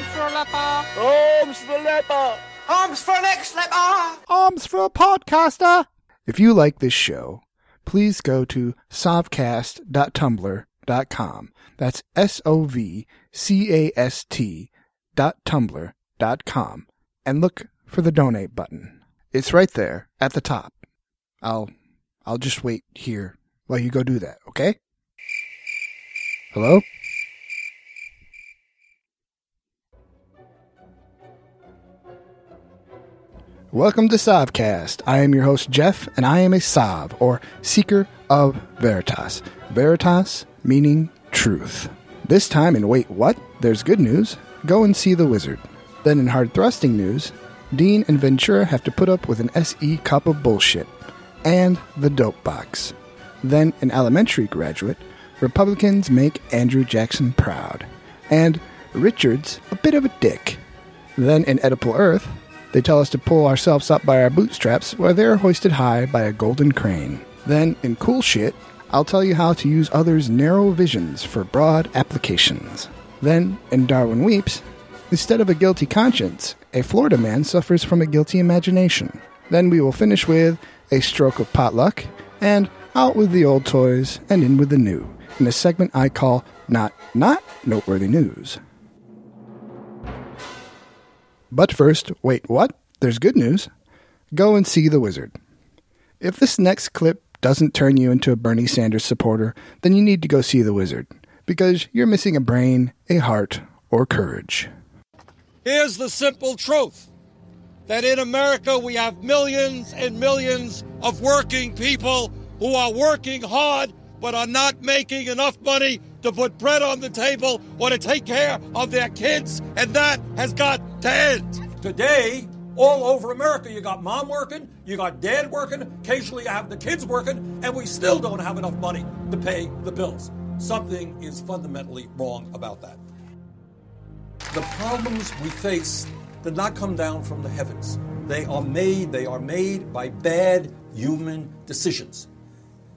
Alms for a leper. Alms for a leper. Alms for an ex-leper. Alms for a podcaster. If you like this show, please go to sovcast.tumblr.com. That's S-O-V-C-A-S-T dot tumblr dot com and look for the donate button. It's right there at the top. I'll, I'll just wait here while you go do that, okay? Hello? Welcome to Sovcast. I am your host, Jeff, and I am a Sov, or Seeker of Veritas. Veritas meaning truth. This time in Wait What? There's good news. Go and see the wizard. Then in hard thrusting news, Dean and Ventura have to put up with an SE cup of bullshit. And the dope box. Then in elementary graduate, Republicans make Andrew Jackson proud. And Richard's a bit of a dick. Then in Oedipal Earth, they tell us to pull ourselves up by our bootstraps while they're hoisted high by a golden crane. Then, in cool shit, I'll tell you how to use others' narrow visions for broad applications. Then, in Darwin Weeps, instead of a guilty conscience, a Florida man suffers from a guilty imagination. Then we will finish with a stroke of potluck and out with the old toys and in with the new in a segment I call Not Not Noteworthy News. But first, wait, what? There's good news. Go and see The Wizard. If this next clip doesn't turn you into a Bernie Sanders supporter, then you need to go see The Wizard, because you're missing a brain, a heart, or courage. Here's the simple truth that in America we have millions and millions of working people who are working hard but are not making enough money to put bread on the table or to take care of their kids, and that has got to end. Today, all over America, you got mom working, you got dad working, occasionally you have the kids working, and we still don't have enough money to pay the bills. Something is fundamentally wrong about that. The problems we face did not come down from the heavens. They are made, they are made by bad human decisions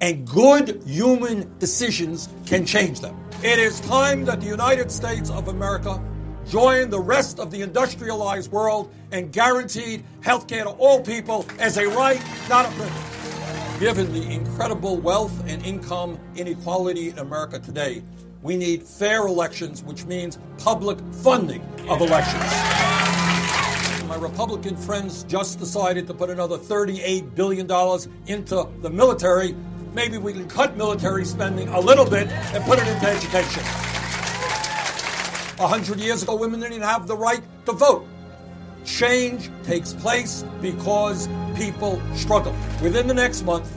and good human decisions can change them. It is time that the United States of America join the rest of the industrialized world and guaranteed health care to all people as a right, not a privilege. Given the incredible wealth and income inequality in America today, we need fair elections, which means public funding of elections. My Republican friends just decided to put another $38 billion into the military maybe we can cut military spending a little bit and put it into education. A hundred years ago, women didn't have the right to vote. Change takes place because people struggle. Within the next month,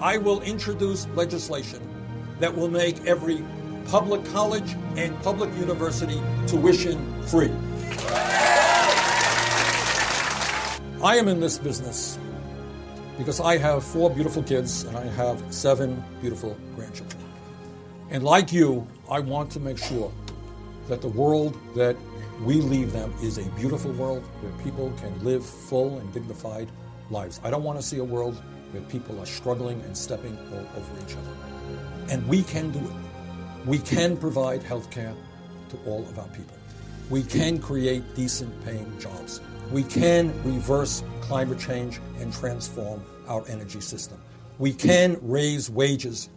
I will introduce legislation that will make every public college and public university tuition free. I am in this business because I have four beautiful kids and I have seven beautiful grandchildren. And like you, I want to make sure that the world that we leave them is a beautiful world where people can live full and dignified lives. I don't want to see a world where people are struggling and stepping all over each other. And we can do it. We can provide health care to all of our people. We can create decent paying jobs. We can reverse climate change and transform our energy system. We can raise wages.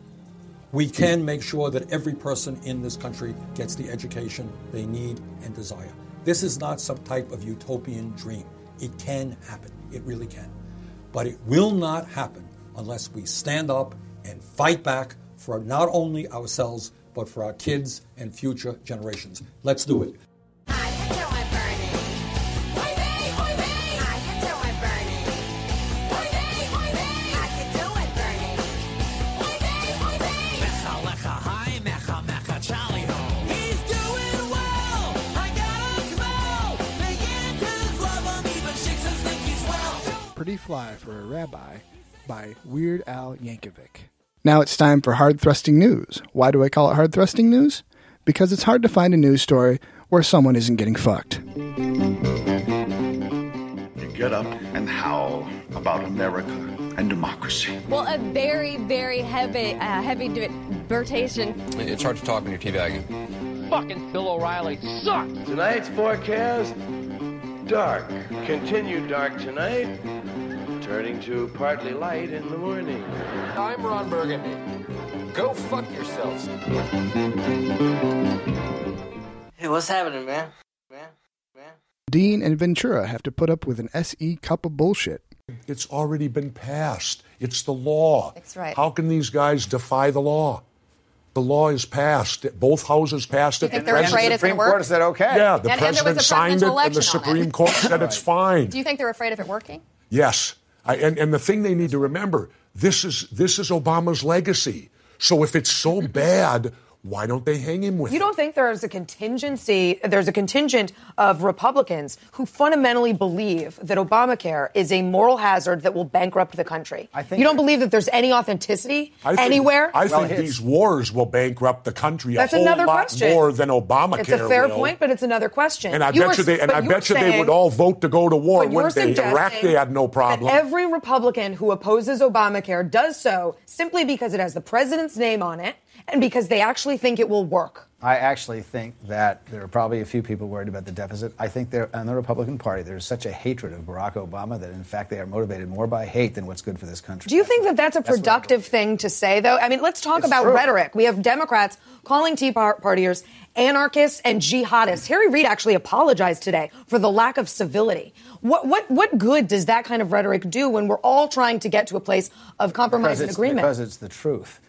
We can make sure that every person in this country gets the education they need and desire. This is not some type of utopian dream. It can happen. It really can. But it will not happen unless we stand up and fight back for not only ourselves, but for our kids and future generations. Let's do it. Rabbi by Weird Al Yankovic. Now it's time for hard thrusting news. Why do I call it hard thrusting news? Because it's hard to find a news story where someone isn't getting fucked. You get up and howl about America and democracy. Well, a very, very heavy, uh, heavy debatation. It's hard to talk when you're teabagging. Fucking Bill O'Reilly sucks. Tonight's forecast dark. Continued dark tonight, turning to partly light in the morning. I'm Ron Burgundy. Go fuck yourselves. Hey, what's happening, man? Man? Man? Dean and Ventura have to put up with an SE cup of bullshit. It's already been passed. It's the law. That's right. How can these guys defy the law? The law is passed. Both houses passed it. You think The they're president- afraid it's going to work? said okay. Yeah, the And- and there was president a signed it, and the election on it. Supreme Court said it's fine. Do you think they're afraid of it working? Yes, I, and and the thing they need to remember this is this is Obama's legacy. So if it's so mm-hmm. bad, why don't they hang him with You don't think there's a contingency, there's a contingent of Republicans who fundamentally believe that Obamacare is a moral hazard that will bankrupt the country? I think- you don't believe that there's any authenticity I think, anywhere? I Well, think his- these wars will bankrupt the country That's a whole another lot question. more than Obamacare it's a fair will. point, but it's another question. And I You bet were- you they and I you bet were you they would all vote to go to war, But you're wouldn't they? Iraq they had no problem. Every Republican who opposes Obamacare does so simply because it has the president's name on it and because they actually think it will work. I actually think that there are probably a few people worried about the deficit. I think there, in the Republican Party, there's such a hatred of Barack Obama that, in fact, they are motivated more by hate than what's good for this country. Do you think that that's a what I productive thing to say, though? I mean, let's talk It's about true. rhetoric. We have Democrats calling Tea Par- Partiers anarchists and jihadists. Harry Reid actually apologized today for the lack of civility. What, what, what good does that kind of rhetoric do when we're all trying to get to a place of compromise because and agreement? Because it's the truth.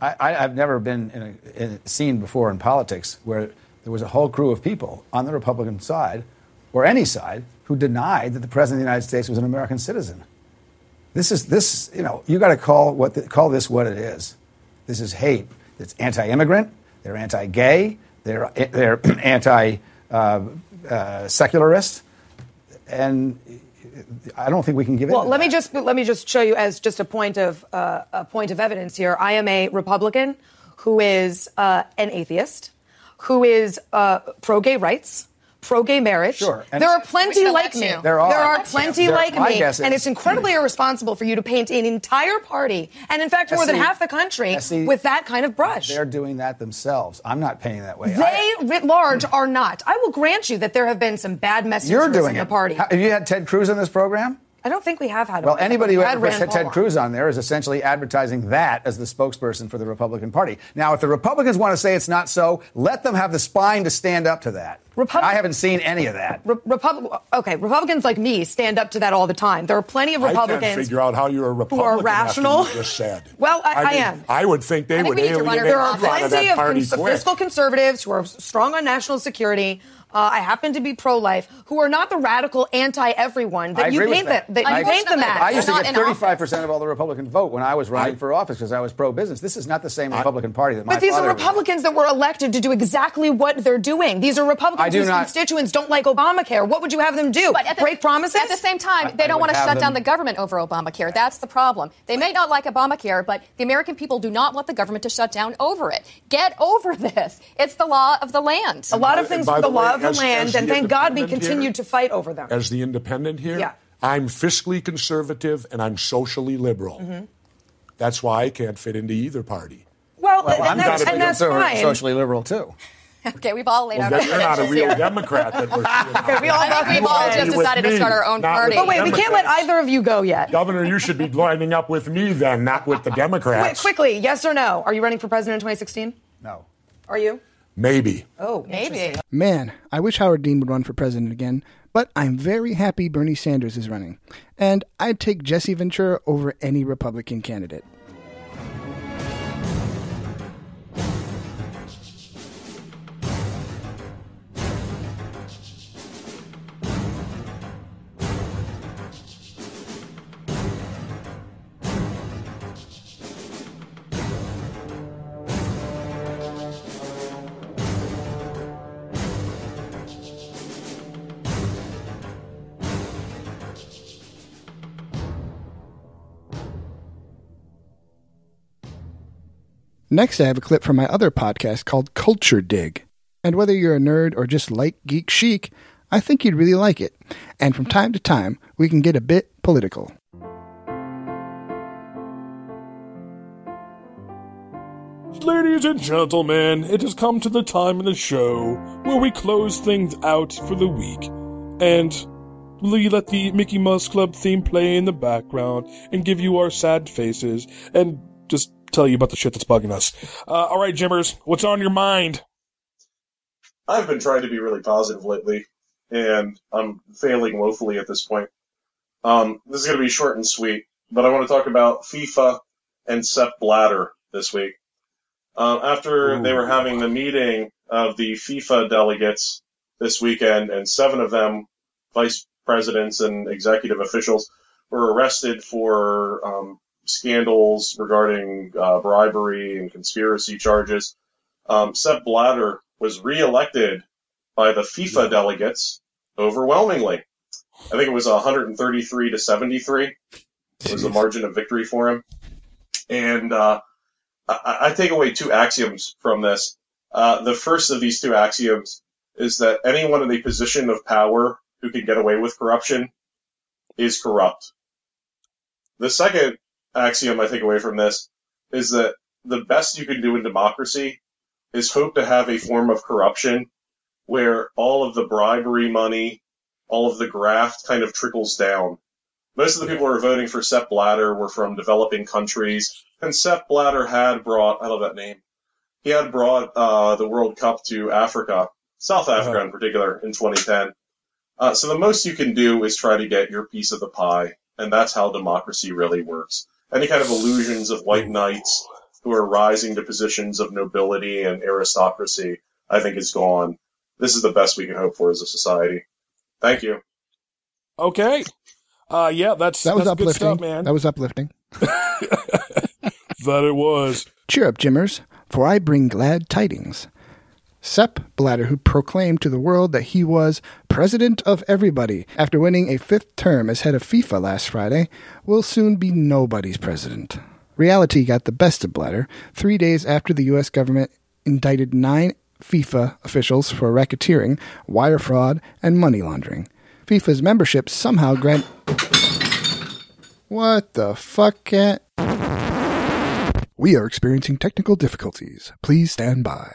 I, I've never been in a, in a scene before in politics where there was a whole crew of people on the Republican side, or any side, who denied that the President of the United States was an American citizen. This is this, you know, you got to call what the, call this what it is. This is hate. It's anti-immigrant. They're anti-gay. They're they're anti-secularist, uh, uh, and I don't think we can give it. Well, in. to let me just let me just show you as just a point of uh, a point of evidence here. I am a Republican who is uh, an atheist, who is uh, pro gay rights. Pro gay marriage. Sure. And- there are plenty like elect me. you. There are. plenty There- like me. guess and it's incredibly irresponsible for you to paint an entire party, and in fact, more than half the country, SC with that kind of brush. They're doing that themselves. I'm not painting that way. They, I- writ large, are not. I will grant you that there have been some bad messages you're in doing the it. party. Have you had Ted Cruz on this program? I don't think we have had. Well, one. anybody who We've had ever had Ted Cruz on there is essentially advertising that as the spokesperson for the Republican Party. Now, if the Republicans want to say it's not so, let them have the spine to stand up to that. Repub- I haven't seen any of that. Re- Repub- okay, Republicans like me stand up to that all the time. There are plenty of Republicans. I Republicans can't figure out how you're a Republican who are after rational. you just said. Well, I- I mean, am. I would think they I think would we need to run alienate There are off of plenty of cons- fiscal conservatives who are strong on national security. Uh, I happen to be pro-life, who are not the radical anti-everyone that you agree paint that. that, that you paint them Unfortunately, as. I used to get 35% of all the Republican vote when I was running I- for office because I was pro-business. This is not the same Republican Party that my But these are father was. Republicans that were elected to do exactly what they're doing. These are Republicans do whose not- constituents don't like Obamacare. What would you have them do? But at the, Break promises? At the same time, I- they don't want to have shut down the government over Obamacare. That's the problem. They may not like Obamacare, but the American people do not want the government to shut down over it. Get over this. It's the law of the land. a lot of things are the the law way, of the as- land, as and the thank God we continued here- to fight over them. As the independent here, Yeah. I'm fiscally conservative and I'm socially liberal. Mm-hmm. That's why I can't fit into either party. well, Well, and I'm that's, gotta be and that's conservative, fine. socially liberal, too. okay, we've all laid Well, out you're not a real here. Democrat that we're seeing. we all I think we've all just with decided to start our own party. But wait, we can't let either of you go yet. Governor, you should be lining up with me then, not with the Democrats. Wait, Democrats. quickly, yes or no? Are you running for president in 2016? No. Are you? Maybe. Oh, Maybe. Man, I wish Howard Dean would run for president again, but I'm very happy Bernie Sanders is running. And I'd take Jesse Ventura over any Republican candidate. Next, I have a clip from my other podcast called Culture Dig. And whether you're a nerd or just like geek chic, I think you'd really like it. And from time to time, we can get a bit political. Ladies and gentlemen, it has come to the time in the show where we close things out for the week. And we let the Mickey Mouse Club theme play in the background and give you our sad faces and just tell you about the shit that's bugging us. Uh, all right, Jimmers, what's on your mind? I've been trying to be really positive lately, and I'm failing woefully at this point. Um, this is going to be short and sweet, but I want to talk about FIFA and Sepp Blatter this week. Uh, after Ooh. they were having the meeting of the FIFA delegates this weekend, and seven of them, vice presidents and executive officials, were arrested for um, scandals regarding uh, bribery and conspiracy charges. Um, Sepp Blatter was reelected by the FIFA delegates overwhelmingly. I think it was 133 to 73 was the margin of victory for him. And uh, I, I, take away two axioms from this. Uh, the first of these two axioms is that anyone in a position of power who can get away with corruption is corrupt. The second axiom I take away from this is that the best you can do in democracy is hope to have a form of corruption where all of the bribery money, all of the graft kind of trickles down. Most of the people who are voting for Sepp Blatter were from developing countries, and Sepp Blatter had brought, I love that name, he had brought uh, the World Cup to Africa, South Africa uh-huh. in particular, in 2010. Uh, so the most you can do is try to get your piece of the pie, and that's how democracy really works. Any kind of illusions of white knights who are rising to positions of nobility and aristocracy, I think is gone. This is the best we can hope for as a society. Thank you. Okay. Uh, yeah, that's that was that's uplifting, stuff, man. That was uplifting. that it was. Cheer up, Jimmers, for I bring glad tidings. Sepp Blatter, who proclaimed to the world that he was president of everybody after winning a fifth term as head of FIFA last Friday, will soon be nobody's president. Reality got the best of Blatter three days after the U.S. government indicted nine FIFA officials for racketeering, wire fraud, and money laundering. FIFA's membership somehow grant. What the fuck, cat? We are experiencing technical difficulties. Please stand by.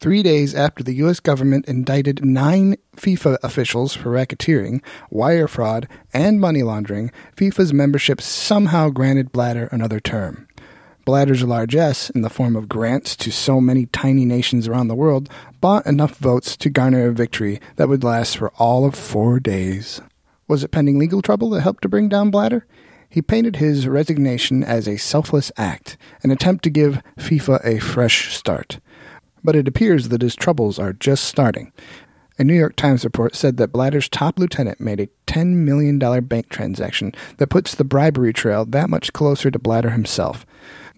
Three days after the U.S. government indicted nine FIFA officials for racketeering, wire fraud, and money laundering, FIFA's membership somehow granted Blatter another term. Blatter's largesse, in the form of grants to so many tiny nations around the world, bought enough votes to garner a victory that would last for all of four days. Was it pending legal trouble that helped to bring down Blatter? He painted his resignation as a selfless act, an attempt to give FIFA a fresh start but it appears that his troubles are just starting. A New York Times report said that Blatter's top lieutenant made a $10 million bank transaction that puts the bribery trail that much closer to Blatter himself.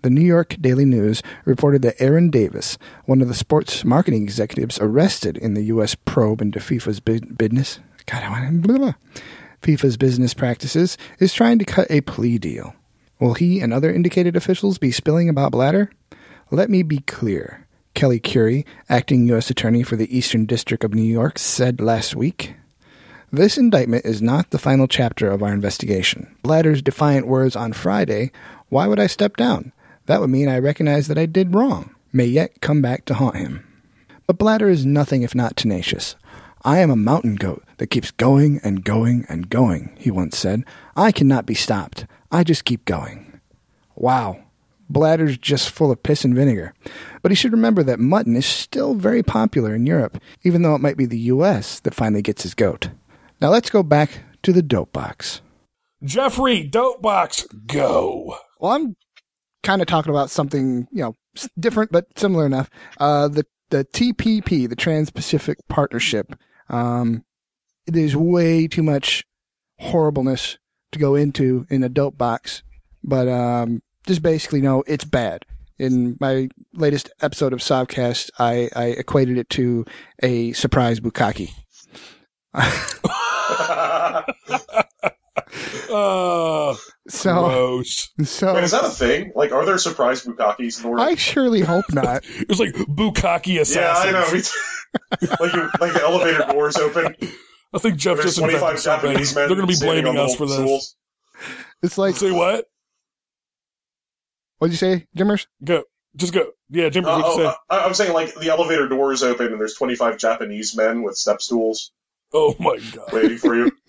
The New York Daily News reported that Aaron Davidson, one of the sports marketing executives arrested in the U.S. probe into FIFA's business, God, FIFA's business practices, is trying to cut a plea deal. Will he and other indicated officials be spilling about Blatter? Let me be clear. Kelly Currie, acting U.S. Attorney for the Eastern District of New York, said last week. This indictment is not the final chapter of our investigation. Blatter's defiant words on Friday, why would I step down? That would mean I recognize that I did wrong, may yet come back to haunt him. But Blatter is nothing if not tenacious. I am a mountain goat that keeps going and going and going, he once said. I cannot be stopped. I just keep going. Wow, Blatter's just full of piss and vinegar. But he should remember that mutton is still very popular in Europe, even though it might be the U.S. that finally gets his goat. Now let's go back to the dope box. Jeffrey, dope box, go. Well, I'm kind of talking about something, you know, different but similar enough. Uh, the the TPP, the Trans-Pacific Partnership. Um, there's way too much horribleness to go into in a dope box, but um, just basically know it's bad. In my latest episode of Sovcast, I, I equated it to a surprise bukkake. uh, So, Gross. so Wait, is that a thing? Like, are there surprise bukakis in the world? I surely hope not. It was like Bukkake yeah, assassins. I know. me too. like, you- like the elevator doors open. I think Jeff just 25 invented something. Japanese men They're going to be blaming us for this. stools. It's like, Say what? What'd you say, Jimmers? Go. Just go. Yeah, Jimmers, Uh, what'd you oh, say? I, I'm saying like the elevator door is open and there's 25 Japanese men with step stools Oh my god. waiting for you.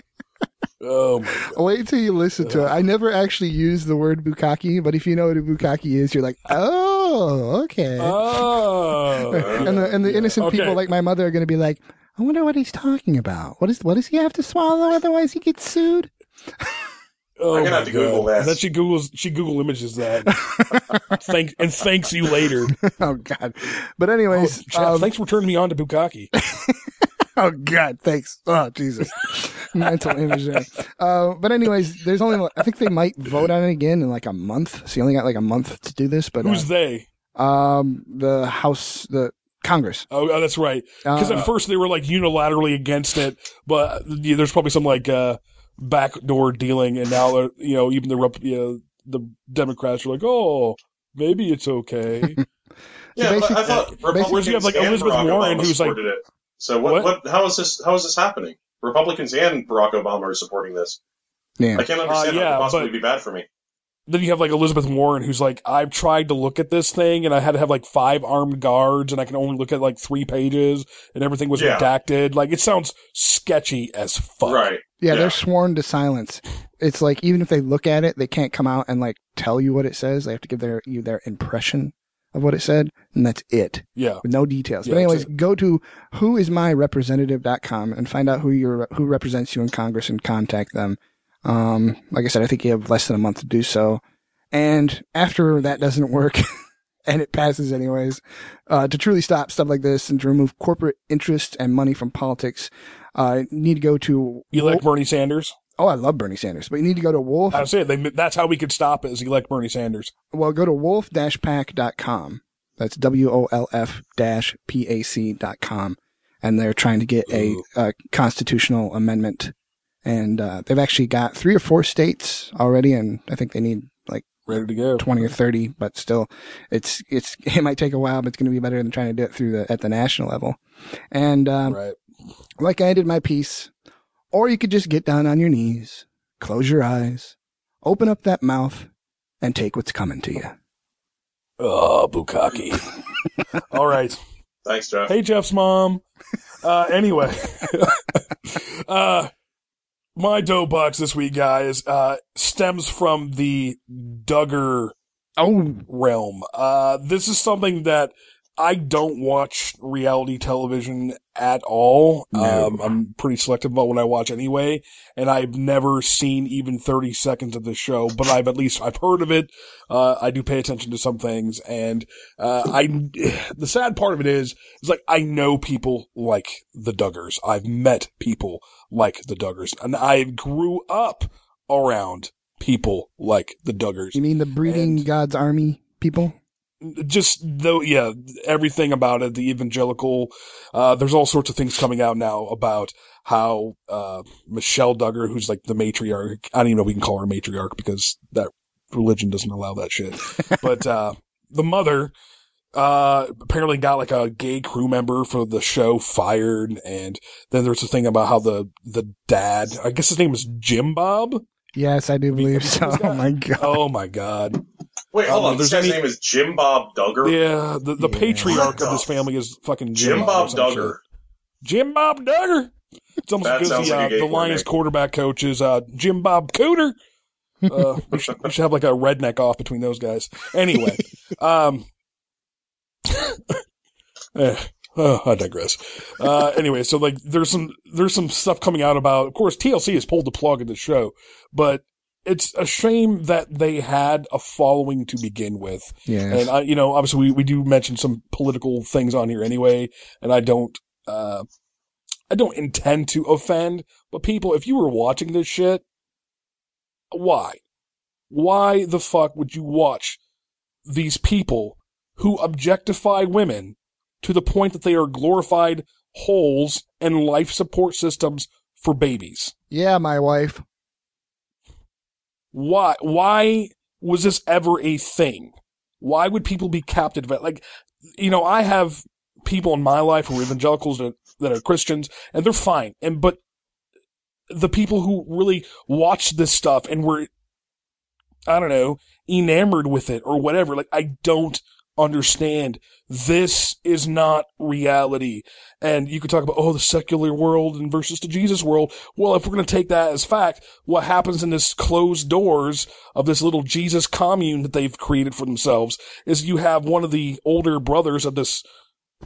Oh my god. Wait until you listen to it. I never actually used the word bukkake, but if you know what a bukkake is, you're like, oh, okay. Oh. and the and the innocent Okay. people like my mother are going to be like, I wonder what he's talking about. What is what does he have to swallow? Otherwise, he gets sued. Oh I'm gonna my have to Google God. that. Then she googles she Google images that. Thank and thanks you later. oh God. But anyways, Oh, Jeff, um, thanks for turning me on to Bukkake. oh God, thanks. Oh Jesus, mental image there. Uh, but anyways, there's only I think they might vote on it again in like a month. So you only got like a month to do this. But Who's uh, they? um the House, the Congress. Oh, oh, that's right. Because Uh, at first they were like unilaterally against it, but yeah, there's probably some like uh, backdoor dealing, and now uh, you know even the rep- you know, the Democrats are like, oh, maybe it's okay. Yeah, but I thought Republicans you have, like, and Elizabeth Barack Warren, Obama who's, like- supported it. So what, What? what? How is this? How is this happening? Republicans and Barack Obama are supporting this. Yeah. I can't understand Uh, yeah, how it could possibly but- be bad for me. then you have like Elizabeth Warren, who's like, I've tried to look at this thing, and I had to have like five armed guards, and I can only look at like three pages, and everything was Yeah. redacted. Like it sounds sketchy as fuck. Right. Yeah, they're sworn to silence. It's like even if they look at it, they can't come out and like tell you what it says. They have to give their you their impression of what it said, and that's it. Yeah. With no details. Yeah, but anyways, go to whoismyrepresentative.com and find out who your who represents you in Congress and contact them. Um, like I said, I think you have less than a month to do so. And after that doesn't work, and it passes anyways, uh, to truly stop stuff like this and to remove corporate interest and money from politics, uh, need to go to You like Bernie Sanders? Oh, I love Bernie Sanders, but you need to go to Wolf. I say they, that's how we could stop it. Is elect Bernie Sanders? Well, go to wolf-pac.com. That's W-O-L-F dash P-A-C dot com. And they're trying to get a, a constitutional amendment. And, uh, they've actually got three or four states already. And I think they need like ready to go 20 or 30, but still it's, it's, it might take a while, but it's going to be better than trying to do it through the, at the national level. And, um, Right. Like I did my piece, or you could just get down on your knees, close your eyes, open up that mouth, and take what's coming to you. Oh, Bukkake. All right. Thanks, Jeff. Hey, Jeff's mom. Uh, anyway, uh, my dope box this week, guys, uh, stems from the Duggar oh realm. Uh, this is something that I don't watch reality television at all. No. Um, I'm pretty selective about what I watch anyway, and I've never seen even 30 seconds of the show, but I've at least, I've heard of it. Uh, I do pay attention to some things, and, uh, I, the sad part of it is, is like, I know people like the Duggars. I've met people like the Duggars, and I grew up around people like the Duggars You mean the breeding God's army people? Just though yeah everything about it the evangelical uh there's all sorts of things coming out now about how uh michelle duggar who's like the matriarch i don't even know if we can call her a matriarch because that religion doesn't allow that shit but uh the mother uh apparently got like a gay crew member for the show fired and then there's a thing about how the the dad i guess his name was jim bob Yes, I do believe so. Oh my God. oh my god Wait, hold Um, on. This there's guy's any- name is Jim Bob Duggar. Yeah, the, the Yeah. patriarch What of this family is fucking Jim, Jim Bob some Duggar. Jim Bob Duggar. It's almost That as good as the, like uh, the Lions quarterback coach is uh, Jim Bob Cooter. Uh, we, should, we should have like a redneck off between those guys. Anyway, um, eh, oh, I digress. Uh, anyway, so like there's some there's some stuff coming out about. Of course, TLC has pulled the plug of the show, but it's a shame that they had a following to begin with. Yes. And I, you know, obviously we, we do mention some political things on here anyway, and I don't, uh, I don't intend to offend, but people, if you were watching this shit, why? Why the fuck would you watch these people who objectify women to the point that they are glorified holes and life support systems for babies? Yeah, my wife. Why? Why was this ever a thing? Why would people be captivated? Like, you know, I have people in my life who are evangelicals that, that are Christians, and they're fine. And but the people who really watched this stuff and were, I don't know, enamored with it or whatever, like I don't understand. This is not reality. And you could talk about, oh, the secular world and versus the Jesus world. Well, if we're going to take that as fact, what happens in this closed doors of this little Jesus commune that they've created for themselves is you have one of the older brothers of this,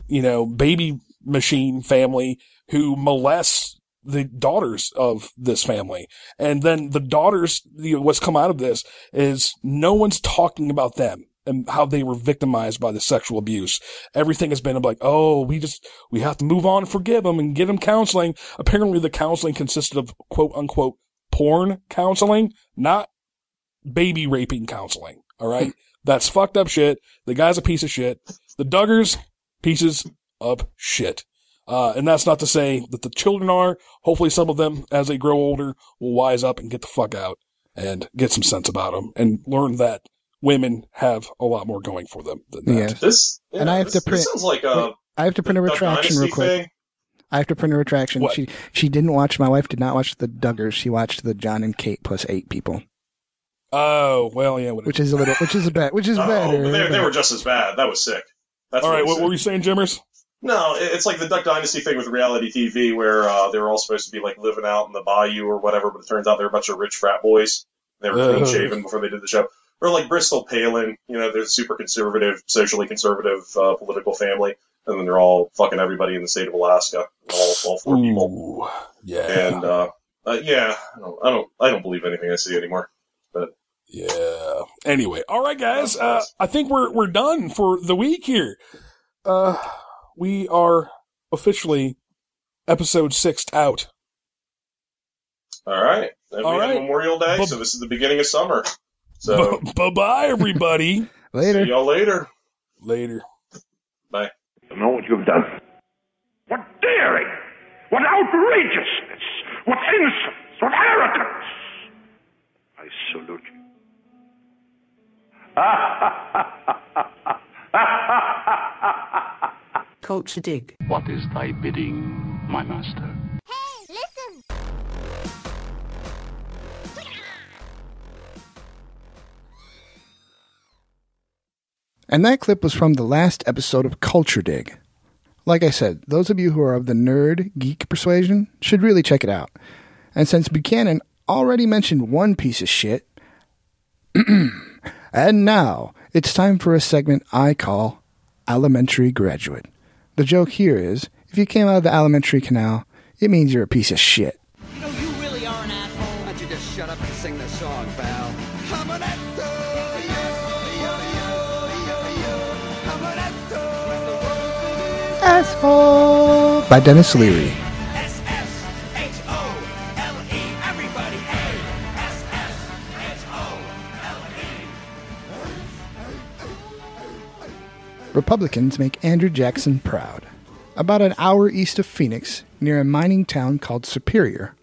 you know, baby machine family who molests the daughters of this family. And then the daughters, you know, what's come out of this is no one's talking about them and how they were victimized by the sexual abuse. Everything has been like, oh, we just, we have to move on and forgive them and give them counseling. Apparently the counseling consisted of quote unquote porn counseling, not baby raping counseling. All right. That's fucked up shit. The guy's a piece of shit. The Duggars, pieces of shit. Uh, and that's not to say that the children are. Hopefully some of them, as they grow older, will wise up and get the fuck out and get some sense about them and learn that women have a lot more going for them than that. Yeah. This yeah, and I have this, to print. This sounds like a. I have to print a retraction real quick. thing. I have to print a retraction. What? She she didn't watch. My wife did not watch the Duggars. She watched the Jon and Kate plus eight people, Oh, well, yeah. Whatever. which is a little, which is a bet, which is Oh, better. but they, they were just as bad. That was sick. That's All right. What sick. were you saying, Jimmers? No, it's like the Duck Dynasty thing with reality TV, where uh, they were all supposed to be like living out in the bayou or whatever, but it turns out they're a bunch of rich frat boys. They were clean Ugh. shaven before they did the show. Or like Bristol Palin, you know, they're super conservative, socially conservative uh, political family, and then they're all fucking everybody in the state of Alaska, all, all four people. Yeah. And uh, uh, yeah, I don't, I don't, I don't believe anything I see anymore. But Yeah. Anyway, all right, guys. Uh, I think we're we're done for the week here. Uh, we are officially episode six out. all right, then All we right. have Memorial Day, Bu- so this is the beginning of summer. So bye bye, everybody. see later. y'all later. Later. Bye. I know what you've done. What daring! What outrageousness! What insolence! What arrogance! I salute you. Culture dig. What is thy bidding, my master? And that clip was from the last episode of Culture Dig. Like I said, those of you who are of the nerd geek persuasion should really check it out. And since Buchanan already mentioned one piece of shit, and now it's time for a segment I call Elementary Graduate. The joke here is if you came out of the elementary canal, it means you're a piece of shit. Asshole. By Denis Leary. Republicans make Andrew Jackson proud. About an hour east of Phoenix, near a mining town called Superior,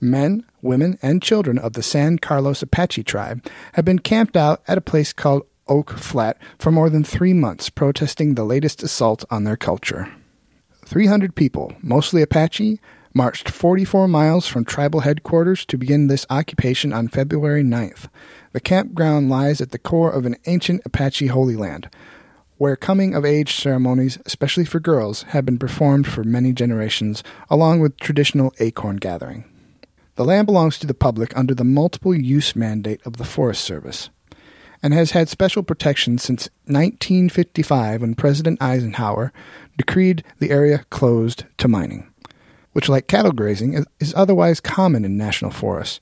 men, women, and children of the San Carlos Apache tribe have been camped out at a place called Oak Flat for more than three months protesting the latest assault on their culture. 300 people, mostly Apache, marched 44 miles from tribal headquarters to begin this occupation on February 9th. The campground lies at the core of an ancient Apache holy land, where coming of age ceremonies, especially for girls, have been performed for many generations, along with traditional acorn gathering. The land belongs to the public under the multiple use mandate of the Forest Service and has had special protection since 1955 when President Eisenhower decreed the area closed to mining, which, like cattle grazing, is- is otherwise common in national forests.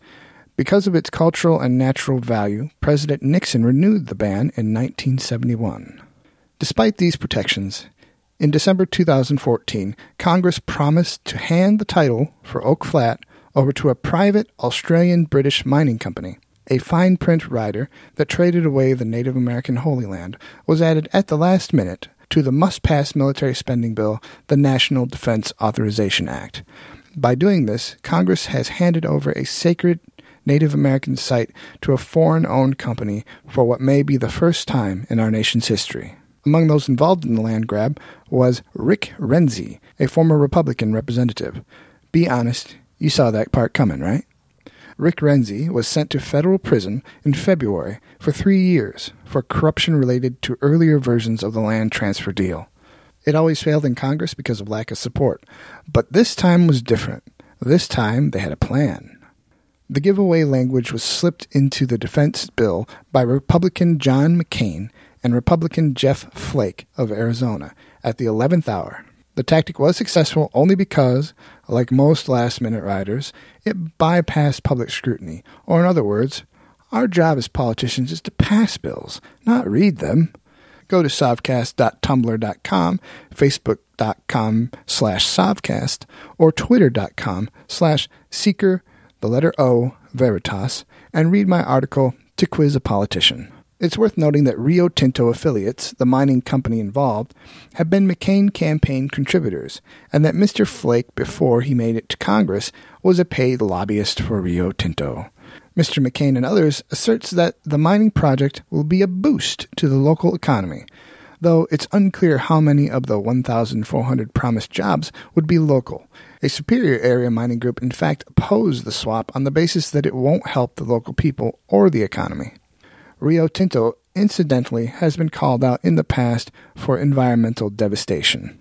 Because of its cultural and natural value, President Nixon renewed the ban in 1971. Despite these protections, in December 2014, Congress promised to hand the title for Oak Flat over to a private Australian British mining company. A fine print rider that traded away the Native American Holy Land was added at the last minute to the must pass military spending bill, the National Defense Authorization Act. By doing this, Congress has handed over a sacred Native American site to a foreign owned company for what may be the first time in our nation's history. Among those involved in the land grab was Rick Renzi, a former Republican representative. Be honest, you saw that part coming, right? Rick Renzi was sent to federal prison in February for three years for corruption related to earlier versions of the land transfer deal. It always failed in Congress because of lack of support, but this time was different. This time they had a plan. The giveaway language was slipped into the defense bill by Republican John McCain and Republican Jeff Flake of Arizona at the 11th hour. The tactic was successful only because, like most last minute riders, it bypassed public scrutiny, or in other words, our job as politicians is to pass bills, not read them. Go to sovcast.tumblr.com, facebook.com slash sovcast, or twitter.com slash seeker, the letter O, veritas, and read my article, To Quiz a Politician. It's worth noting that Rio Tinto affiliates, the mining company involved, have been McCain campaign contributors, and that Mr. Flake, before he made it to Congress, was a paid lobbyist for Rio Tinto. Mr. McCain and others asserts that the mining project will be a boost to the local economy, though it's unclear how many of the 1,400 promised jobs would be local. A Superior Area Mining Group, in fact, opposed the swap on the basis that it won't help the local people or the economy. Rio Tinto, incidentally, has been called out in the past for environmental devastation.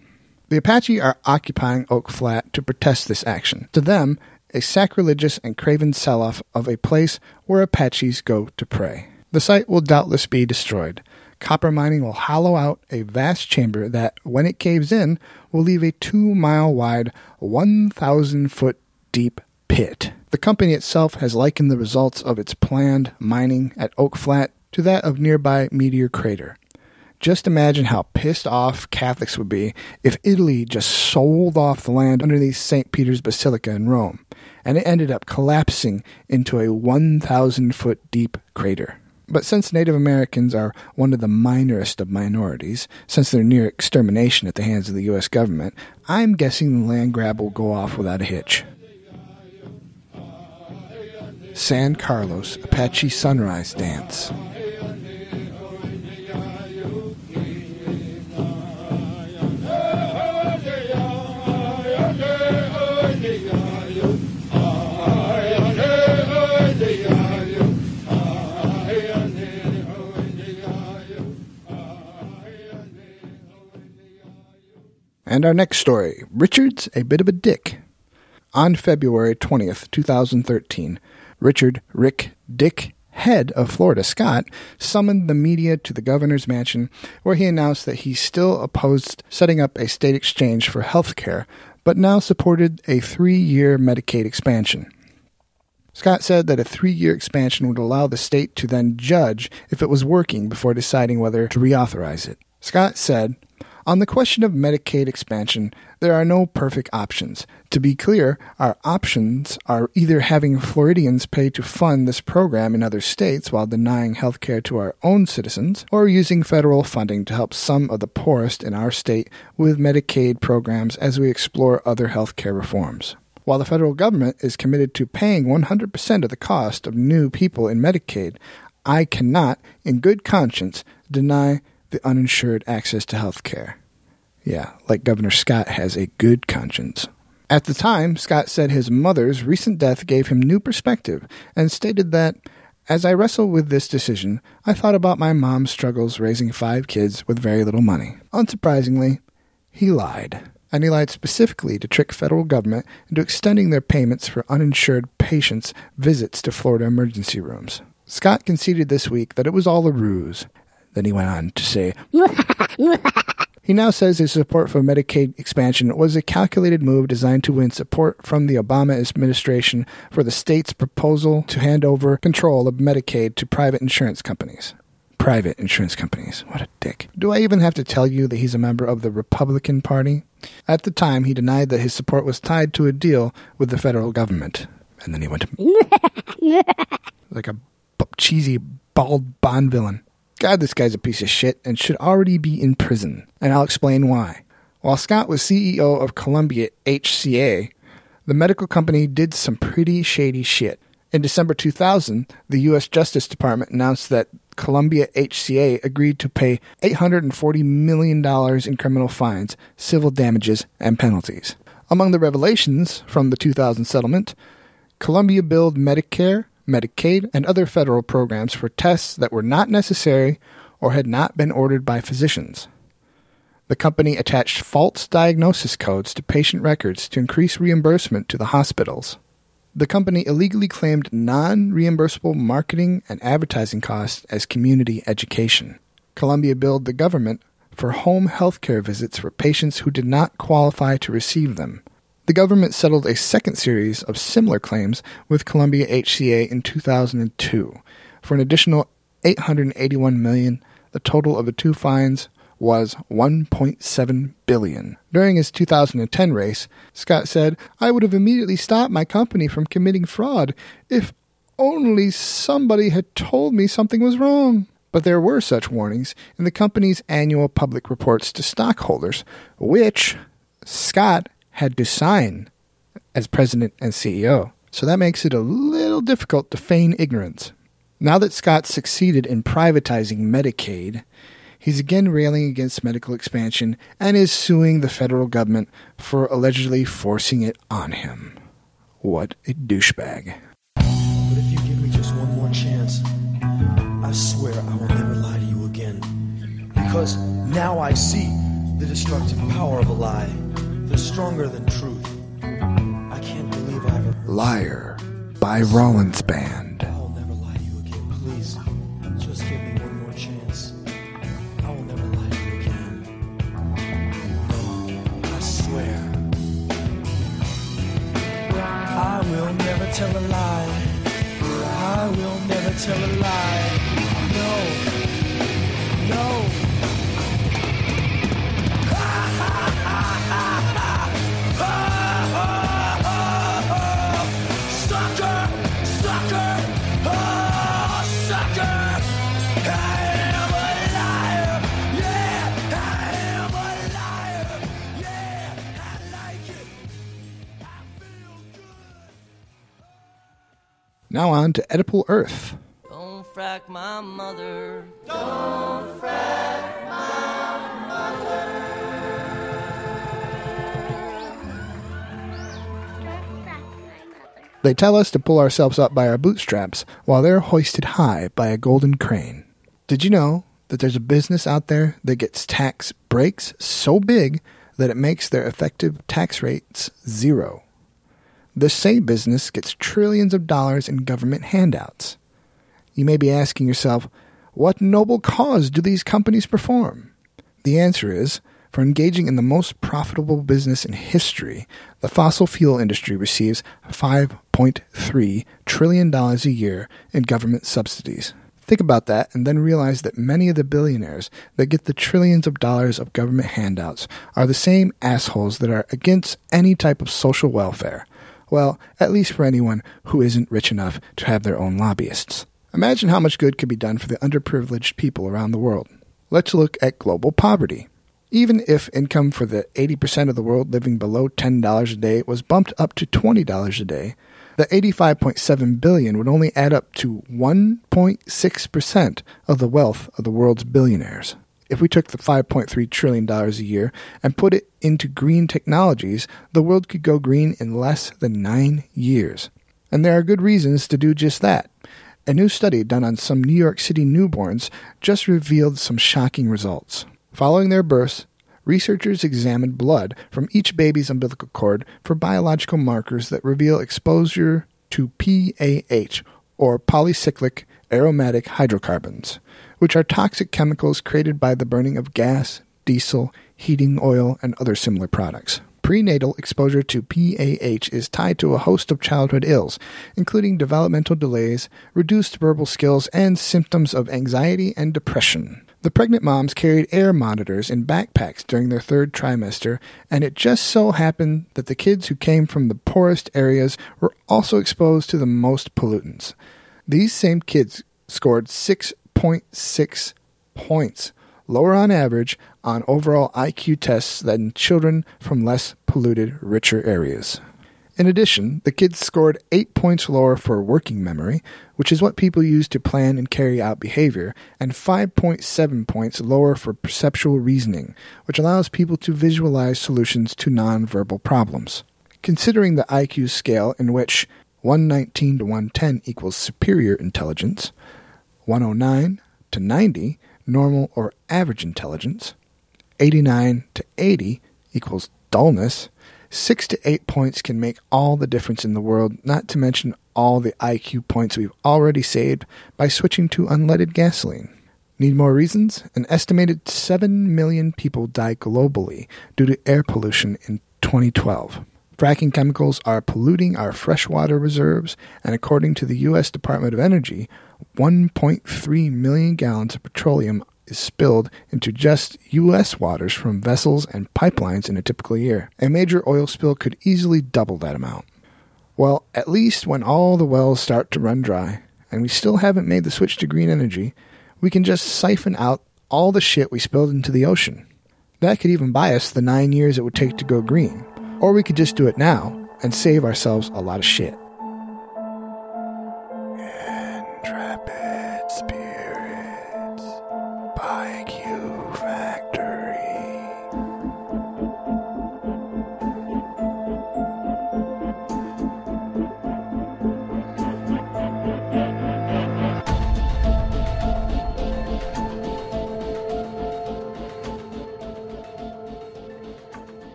The Apache are occupying Oak Flat to protest this action. To them, a sacrilegious and craven sell off of a place where Apaches go to pray. The site will doubtless be destroyed. Copper mining will hollow out a vast chamber that, when it caves in, will leave a two mile wide, 1,000 foot deep pit. The company itself has likened the results of its planned mining at Oak Flat to that of nearby Meteor Crater. Just imagine how pissed off Catholics would be if Italy just sold off the land underneath St. Peter's Basilica in Rome, and it ended up collapsing into a 1,000 foot deep crater. But since Native Americans are one of the minorest of minorities, since they're near extermination at the hands of the U.S. government, I'm guessing the land grab will go off without a hitch. San Carlos Apache Sunrise Dance. And our next story Richard's a bit of a dick. On February 20th, 2013, Richard Rick Dick Head of Florida Scott summoned the media to the governor's mansion where he announced that he still opposed setting up a state exchange for health care, but now supported a three year Medicaid expansion. Scott said that a three year expansion would allow the state to then judge if it was working before deciding whether to reauthorize it. Scott said, on the question of Medicaid expansion, there are no perfect options. To be clear, our options are either having Floridians pay to fund this program in other states while denying health care to our own citizens, or using federal funding to help some of the poorest in our state with Medicaid programs as we explore other health care reforms. While the federal government is committed to paying 100% of the cost of new people in Medicaid, I cannot, in good conscience, deny the uninsured access to health care. Yeah, like Governor Scott has a good conscience. At the time, Scott said his mother's recent death gave him new perspective and stated that, as I wrestle with this decision, I thought about my mom's struggles raising five kids with very little money. Unsurprisingly, he lied. And he lied specifically to trick federal government into extending their payments for uninsured patients' visits to Florida emergency rooms. Scott conceded this week that it was all a ruse then he went on to say, He now says his support for Medicaid expansion was a calculated move designed to win support from the Obama administration for the state's proposal to hand over control of Medicaid to private insurance companies. Private insurance companies. What a dick. Do I even have to tell you that he's a member of the Republican Party? At the time, he denied that his support was tied to a deal with the federal government. And then he went like a cheesy, bald Bond villain. God, this guy's a piece of shit and should already be in prison. And I'll explain why. While Scott was CEO of Columbia HCA, the medical company did some pretty shady shit. In December 2000, the U.S. Justice Department announced that Columbia HCA agreed to pay $840 million in criminal fines, civil damages, and penalties. Among the revelations from the 2000 settlement, Columbia billed Medicare, Medicaid, and other federal programs for tests that were not necessary or had not been ordered by physicians. The company attached false diagnosis codes to patient records to increase reimbursement to the hospitals. The company illegally claimed non reimbursable marketing and advertising costs as community education. Columbia billed the government for home health care visits for patients who did not qualify to receive them. The government settled a second series of similar claims with Columbia HCA in 2002 for an additional 881 million. The total of the two fines was 1.7 billion. During his 2010 race, Scott said, "I would have immediately stopped my company from committing fraud if only somebody had told me something was wrong." But there were such warnings in the company's annual public reports to stockholders, which Scott had to sign as president and CEO. So that makes it a little difficult to feign ignorance. Now that Scott succeeded in privatizing Medicaid, he's again railing against Medicaid expansion and is suing the federal government for allegedly forcing it on him. What a douchebag. But if you give me just one more chance, I swear I will never lie to you again. Because now I see the destructive power of a lie. They're stronger than truth. I can't believe I ever. Liar by Rollins Band. I'll never lie to you again. Please, just give me one more chance. I will never lie to you again. No, I swear. I will never tell a lie. I will never tell a lie. No, no. Now on to Oedipal Earth. Don't frack my mother. Don't frack They tell us to pull ourselves up by our bootstraps while they're hoisted high by a golden crane. Did you know that there's a business out there that gets tax breaks so big that it makes their effective tax rates zero? This same business gets trillions of dollars in government handouts. You may be asking yourself, what noble cause do these companies perform? The answer is for engaging in the most profitable business in history, the fossil fuel industry receives $5.3 trillion a year in government subsidies. Think about that and then realize that many of the billionaires that get the trillions of dollars of government handouts are the same assholes that are against any type of social welfare. Well, at least for anyone who isn't rich enough to have their own lobbyists. Imagine how much good could be done for the underprivileged people around the world. Let's look at global poverty. Even if income for the 80% of the world living below $10 a day was bumped up to $20 a day, the 85.7 billion would only add up to 1.6% of the wealth of the world's billionaires. If we took the $5.3 trillion a year and put it into green technologies, the world could go green in less than nine years. And there are good reasons to do just that. A new study done on some New York City newborns just revealed some shocking results. Following their births, researchers examined blood from each baby's umbilical cord for biological markers that reveal exposure to PAH, or polycyclic aromatic hydrocarbons, which are toxic chemicals created by the burning of gas, diesel, heating oil, and other similar products. Prenatal exposure to PAH is tied to a host of childhood ills, including developmental delays, reduced verbal skills, and symptoms of anxiety and depression. The pregnant moms carried air monitors in backpacks during their third trimester, and it just so happened that the kids who came from the poorest areas were also exposed to the most pollutants. These same kids scored 6.6 points, lower on average, on overall IQ tests than children from less polluted, richer areas. In addition, the kids scored 8 points lower for working memory, which is what people use to plan and carry out behavior, and 5.7 points lower for perceptual reasoning, which allows people to visualize solutions to nonverbal problems. Considering the IQ scale in which 119 to 110 equals superior intelligence, 109 to 90 normal or average intelligence, 89 to 80 equals dullness, 6 to 8 points can make all the difference in the world, not to mention all the IQ points we've already saved by switching to unleaded gasoline. Need more reasons? An estimated 7 million people died globally due to air pollution in 2012. Fracking chemicals are polluting our freshwater reserves, and according to the U.S. Department of Energy, 1.3 million gallons of petroleum is spilled into just U.S. waters from vessels and pipelines in a typical year. A major oil spill could easily double that amount. Well, at least when all the wells start to run dry, and we still haven't made the switch to green energy, we can just siphon out all the shit we spilled into the ocean. That could even buy us the nine years it would take to go green. Or we could just do it now and save ourselves a lot of shit.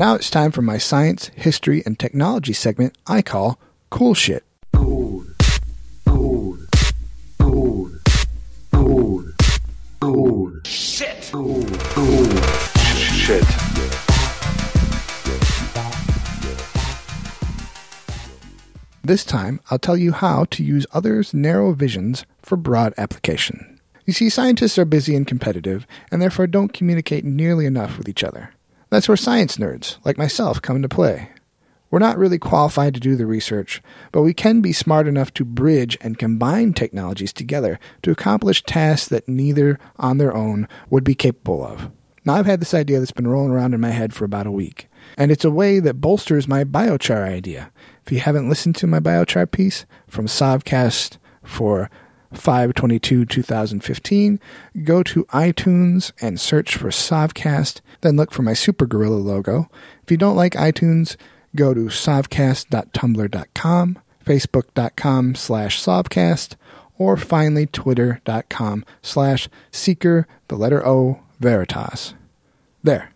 Now it's time for my science, history, and technology segment I call Cool Shit. Shit! Shit. This time, I'll tell you how to use others' narrow visions for broad application. You see, scientists are busy and competitive, and therefore don't communicate nearly enough with each other. That's where science nerds, like myself, come into play. We're not really qualified to do the research, but we can be smart enough to bridge and combine technologies together to accomplish tasks that neither on their own would be capable of. Now, I've had this idea that's been rolling around in my head for about a week, and it's a way that bolsters my biochar idea. If you haven't listened to my biochar piece from Sovcast for 522 2015, go to iTunes and search for Sovcast, then look for my Super Gorilla logo. If you don't like iTunes, go to sovcast.tumblr.com, facebook.com slash sovcast, or finally twitter.com slash seeker, the letter O, veritas. There.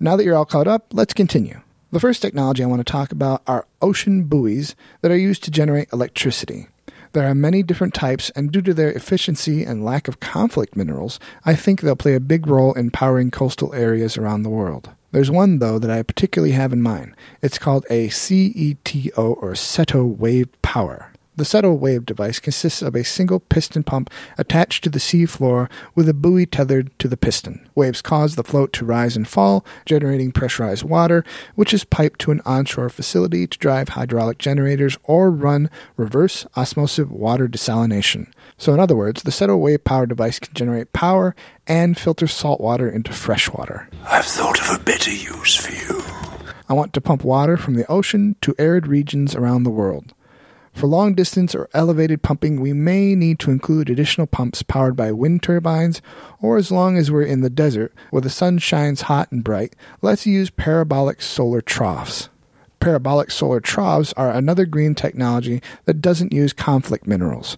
Now that you're all caught up, let's continue. The first technology I want to talk about are ocean buoys that are used to generate electricity. There are many different types, and due to their efficiency and lack of conflict minerals, I think they'll play a big role in powering coastal areas around the world. There's one, though, that I particularly have in mind. It's called a CETO or CETO wave power. The CETO wave device consists of a single piston pump attached to the sea floor with a buoy tethered to the piston. Waves cause the float to rise and fall, generating pressurized water, which is piped to an onshore facility to drive hydraulic generators or run reverse osmosis water desalination. So, in other words, the CETO wave power device can generate power and filter salt water into fresh water. I've thought of a better use for you. I want to pump water from the ocean to arid regions around the world. For long distance or elevated pumping, we may need to include additional pumps powered by wind turbines, or as long as we're in the desert where the sun shines hot and bright, let's use parabolic solar troughs. Parabolic solar troughs are another green technology that doesn't use conflict minerals.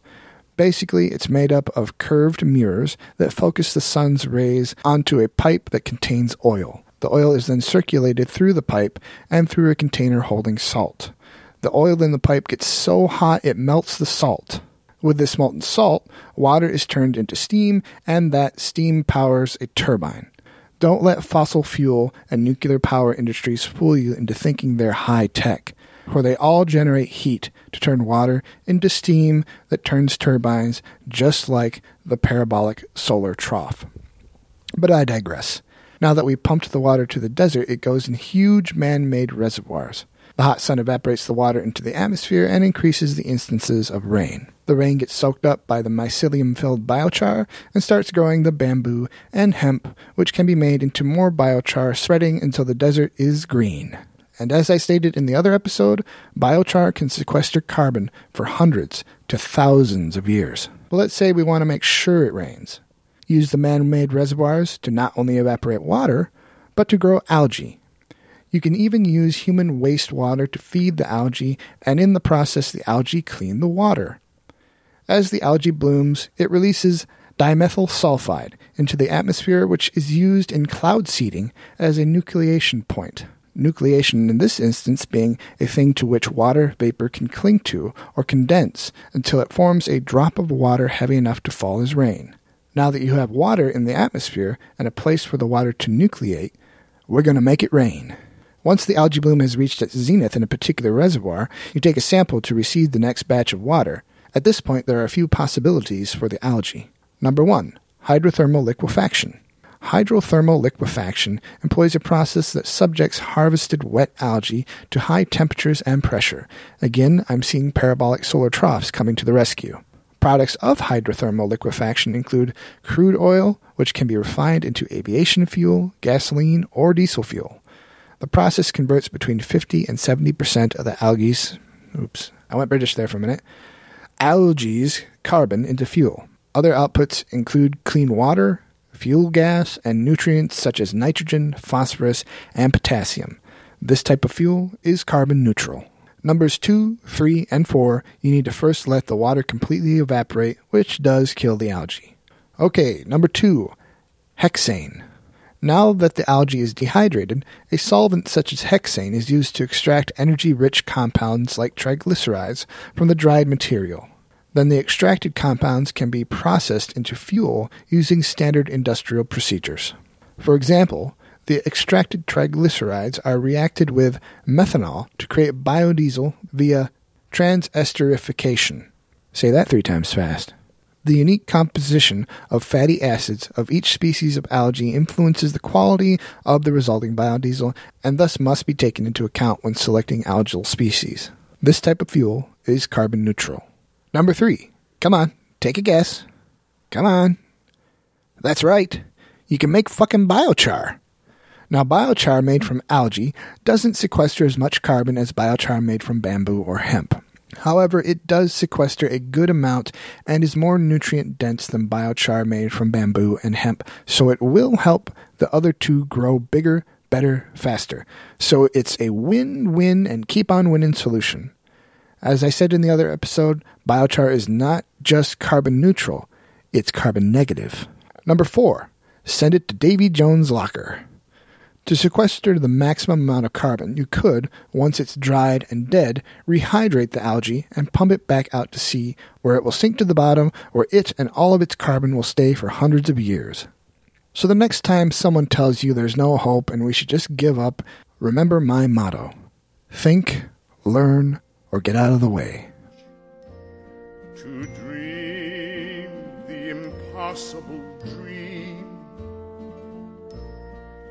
Basically, it's made up of curved mirrors that focus the sun's rays onto a pipe that contains oil. The oil is then circulated through the pipe and through a container holding salt. The oil in the pipe gets so hot it melts the salt. With this molten salt, water is turned into steam, and that steam powers a turbine. Don't let fossil fuel and nuclear power industries fool you into thinking they're high tech, for they all generate heat to turn water into steam that turns turbines just like the parabolic solar trough. But I digress. Now that we pumped the water to the desert, it goes in huge man made reservoirs. The hot sun evaporates the water into the atmosphere and increases the instances of rain. The rain gets soaked up by the mycelium filled biochar and starts growing the bamboo and hemp, which can be made into more biochar, spreading until the desert is green. And as I stated in the other episode, biochar can sequester carbon for hundreds to thousands of years. But let's say we want to make sure it rains. Use the man made reservoirs to not only evaporate water, but to grow algae. You can even use human wastewater to feed the algae, and in the process, the algae clean the water. As the algae blooms, it releases dimethyl sulfide into the atmosphere, which is used in cloud seeding as a nucleation point. Nucleation, in this instance, being a thing to which water vapor can cling to or condense until it forms a drop of water heavy enough to fall as rain. Now that you have water in the atmosphere and a place for the water to nucleate, we're going to make it rain. Once the algae bloom has reached its zenith in a particular reservoir, you take a sample to receive the next batch of water. At this point, there are a few possibilities for the algae. Number one, hydrothermal liquefaction. Hydrothermal liquefaction employs a process that subjects harvested wet algae to high temperatures and pressure. Again, I'm seeing parabolic solar troughs coming to the rescue. Products of hydrothermal liquefaction include crude oil, which can be refined into aviation fuel, gasoline, or diesel fuel. The process converts between 50 and 70% of the algae's, oops, I went British there for a minute, algae's carbon into fuel. Other outputs include clean water, fuel gas, and nutrients such as nitrogen, phosphorus, and potassium. This type of fuel is carbon neutral. Numbers 2, 3, and 4, you need to first let the water completely evaporate, which does kill the algae. Okay, number 2, hexane. Now that the algae is dehydrated, a solvent such as hexane is used to extract energy rich compounds like triglycerides from the dried material. Then the extracted compounds can be processed into fuel using standard industrial procedures. For example, the extracted triglycerides are reacted with methanol to create biodiesel via transesterification. Say that three times fast. The unique composition of fatty acids of each species of algae influences the quality of the resulting biodiesel and thus must be taken into account when selecting algal species. This type of fuel is carbon neutral. Number three. Come on, take a guess. Come on. That's right. You can make fucking biochar. Now, biochar made from algae doesn't sequester as much carbon as biochar made from bamboo or hemp. However, it does sequester a good amount and is more nutrient dense than biochar made from bamboo and hemp, so it will help the other two grow bigger, better, faster. So it's a win win and keep on winning solution. As I said in the other episode, biochar is not just carbon neutral, it's carbon negative. Number four, send it to Davy Jones' locker. To sequester the maximum amount of carbon, you could, once it's dried and dead, rehydrate the algae and pump it back out to sea, where it will sink to the bottom, where it and all of its carbon will stay for hundreds of years. So the next time someone tells you there's no hope and we should just give up, remember my motto think, learn, or get out of the way. To dream the impossible dream.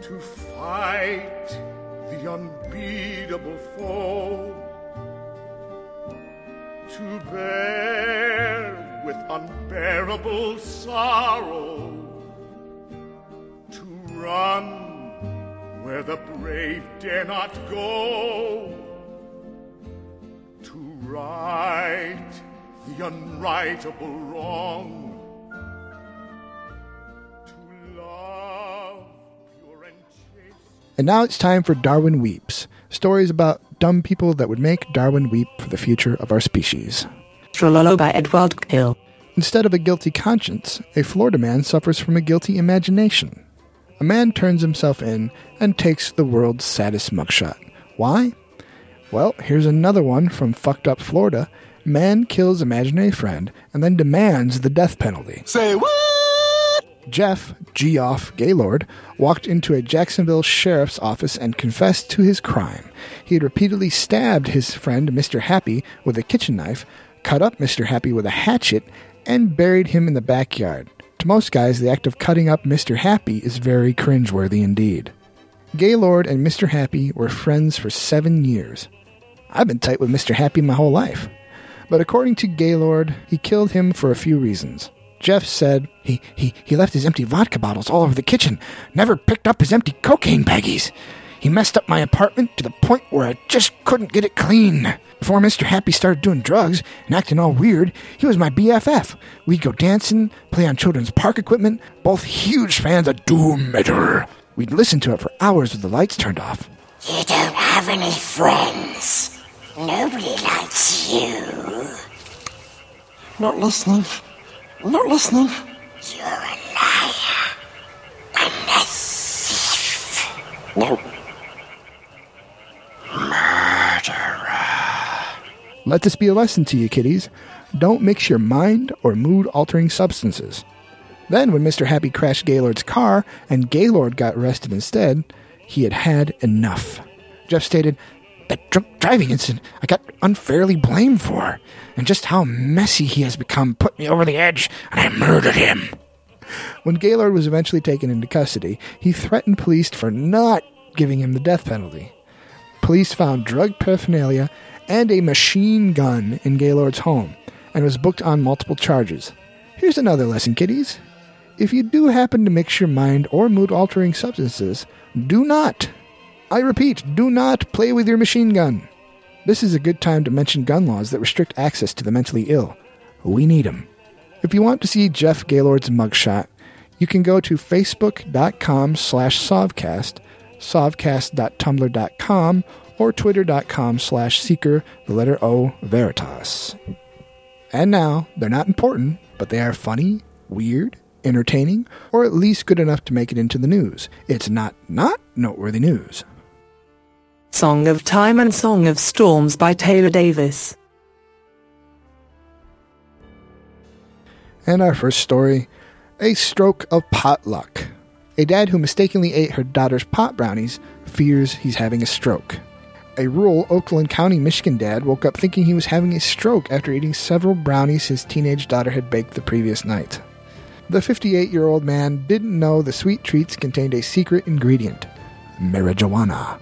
To fight the unbeatable foe. To bear with unbearable sorrow. To run where the brave dare not go. To right the unrightable wrong. And now it's time for Darwin Weeps stories about dumb people that would make Darwin weep for the future of our species. Trololo by Edward Hill. Instead of a guilty conscience, a Florida man suffers from a guilty imagination. A man turns himself in and takes the world's saddest mugshot. Why? Well, here's another one from fucked up Florida. Man kills imaginary friend and then demands the death penalty. Say what? Jeff, Geoff Gaylord, walked into a Jacksonville sheriff's office and confessed to his crime. He had repeatedly stabbed his friend, Mr. Happy, with a kitchen knife, cut up Mr. Happy with a hatchet, and buried him in the backyard. To most guys, the act of cutting up Mr. Happy is very cringeworthy indeed. Gaylord and Mr. Happy were friends for seven years. I've been tight with Mr. Happy my whole life. But according to Gaylord, he killed him for a few reasons. Jeff said he, he, he left his empty vodka bottles all over the kitchen, never picked up his empty cocaine baggies. He messed up my apartment to the point where I just couldn't get it clean. Before Mr. Happy started doing drugs and acting all weird, he was my BFF. We'd go dancing, play on children's park equipment, both huge fans of doom metal. We'd listen to it for hours with the lights turned off. You don't have any friends. Nobody likes you. Not listening. Not listening. You're a liar. And a thief. No. Let this be a lesson to you, kiddies. Don't mix your mind or mood altering substances. Then, when Mr. Happy crashed Gaylord's car and Gaylord got arrested instead, he had had enough. Jeff stated, That drunk driving incident I got unfairly blamed for, and just how messy he has become put me over the edge, and I murdered him. When Gaylord was eventually taken into custody, he threatened police for not giving him the death penalty. Police found drug paraphernalia and a machine gun in Gaylord's home and was booked on multiple charges. Here's another lesson, kiddies. If you do happen to mix your mind or mood altering substances, do not, I repeat, do not play with your machine gun. This is a good time to mention gun laws that restrict access to the mentally ill. We need them. If you want to see Jeff Gaylord's mugshot, you can go to facebook.com slash sovcast, sovcast.tumblr.com, or twitter.com slash seeker, the letter O, veritas. And now, they're not important, but they are funny, weird, entertaining, or at least good enough to make it into the news. It's not not noteworthy news. Song of Time and Song of Storms by Taylor Davis. And our first story A Stroke of Potluck. A dad who mistakenly ate her daughter's pot brownies fears he's having a stroke. A rural Oakland County, Michigan dad woke up thinking he was having a stroke after eating several brownies his teenage daughter had baked the previous night. The 58 year old man didn't know the sweet treats contained a secret ingredient marijuana.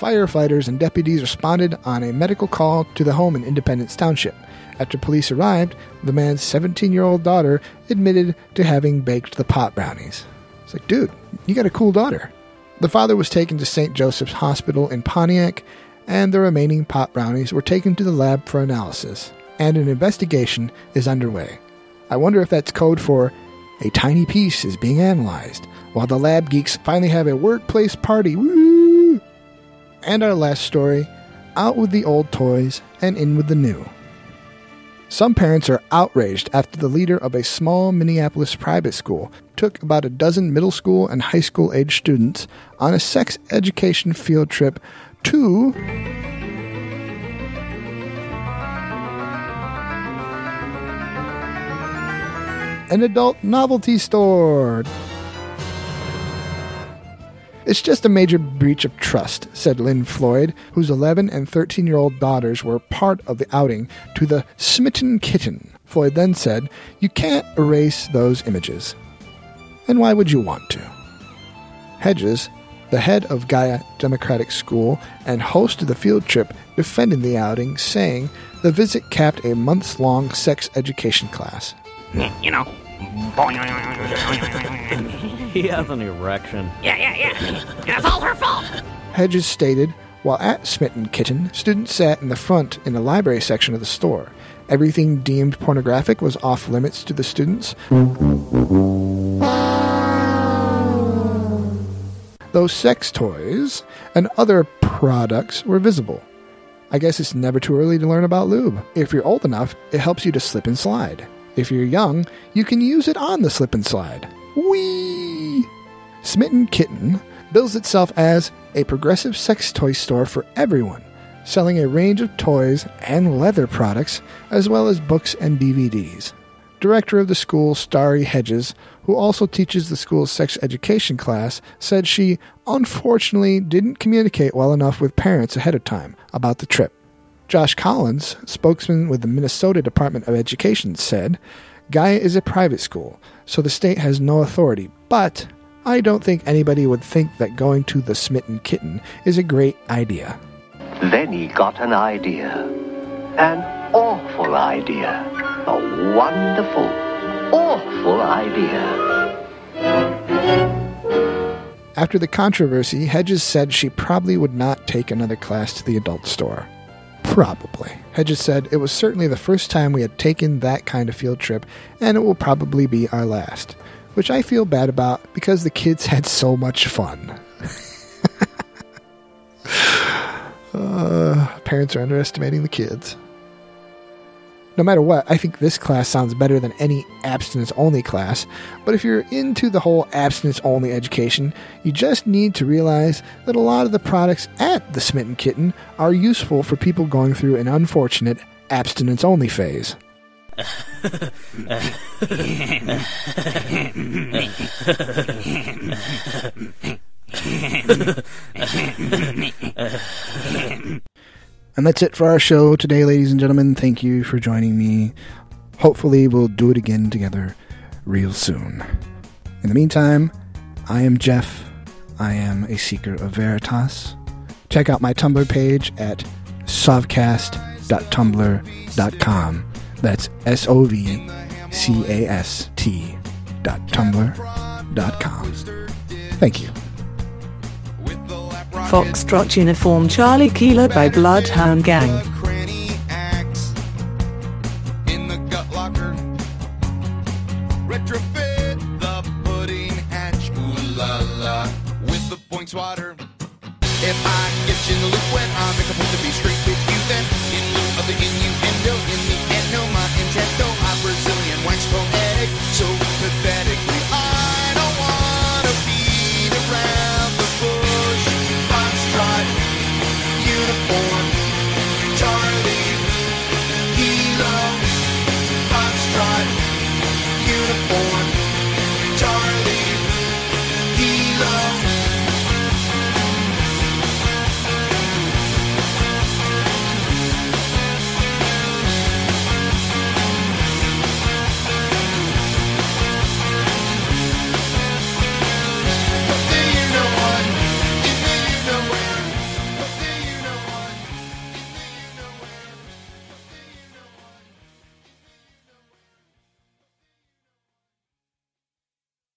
Firefighters and deputies responded on a medical call to the home in Independence Township. After police arrived, the man's 17 year old daughter admitted to having baked the pot brownies. It's like, dude, you got a cool daughter. The father was taken to St. Joseph's Hospital in Pontiac, and the remaining pot brownies were taken to the lab for analysis, and an investigation is underway. I wonder if that's code for a tiny piece is being analyzed, while the lab geeks finally have a workplace party. Woo! And our last story out with the old toys and in with the new. Some parents are outraged after the leader of a small Minneapolis private school took about a dozen middle school and high school age students on a sex education field trip to an adult novelty store. It's just a major breach of trust, said Lynn Floyd, whose 11 and 13 year old daughters were part of the outing to the Smitten Kitten. Floyd then said, You can't erase those images. And why would you want to? Hedges, the head of Gaia Democratic School and host of the field trip, defended the outing, saying the visit capped a months long sex education class. Hmm, you know. He has an erection. Yeah, yeah, yeah. It's all her fault. Hedges stated, while at Smitten Kitten, students sat in the front in the library section of the store. Everything deemed pornographic was off limits to the students. Those sex toys and other products were visible. I guess it's never too early to learn about lube. If you're old enough, it helps you to slip and slide. If you're young, you can use it on the slip and slide. Whee! Smitten Kitten bills itself as a progressive sex toy store for everyone, selling a range of toys and leather products, as well as books and DVDs. Director of the school, Starri Hedges, who also teaches the school's sex education class, said she unfortunately didn't communicate well enough with parents ahead of time about the trip. Josh Collins, spokesman with the Minnesota Department of Education, said, Gaia is a private school, so the state has no authority, but I don't think anybody would think that going to the Smitten Kitten is a great idea. Then he got an idea. An awful idea. A wonderful, awful idea. After the controversy, Hedges said she probably would not take another class to the adult store. Probably. Hedges said it was certainly the first time we had taken that kind of field trip, and it will probably be our last. Which I feel bad about because the kids had so much fun. uh, parents are underestimating the kids. No matter what, I think this class sounds better than any abstinence only class. But if you're into the whole abstinence only education, you just need to realize that a lot of the products at the Smitten Kitten are useful for people going through an unfortunate abstinence only phase. And that's it for our show today, ladies and gentlemen. Thank you for joining me. Hopefully, we'll do it again together real soon. In the meantime, I am Jeff. I am a seeker of Veritas. Check out my Tumblr page at sovcast.tumblr.com. That's S O V C A S T dot tumblr dot com. Thank you. Foxtrot Uniform Charlie Kilo by Bloodhound Gang.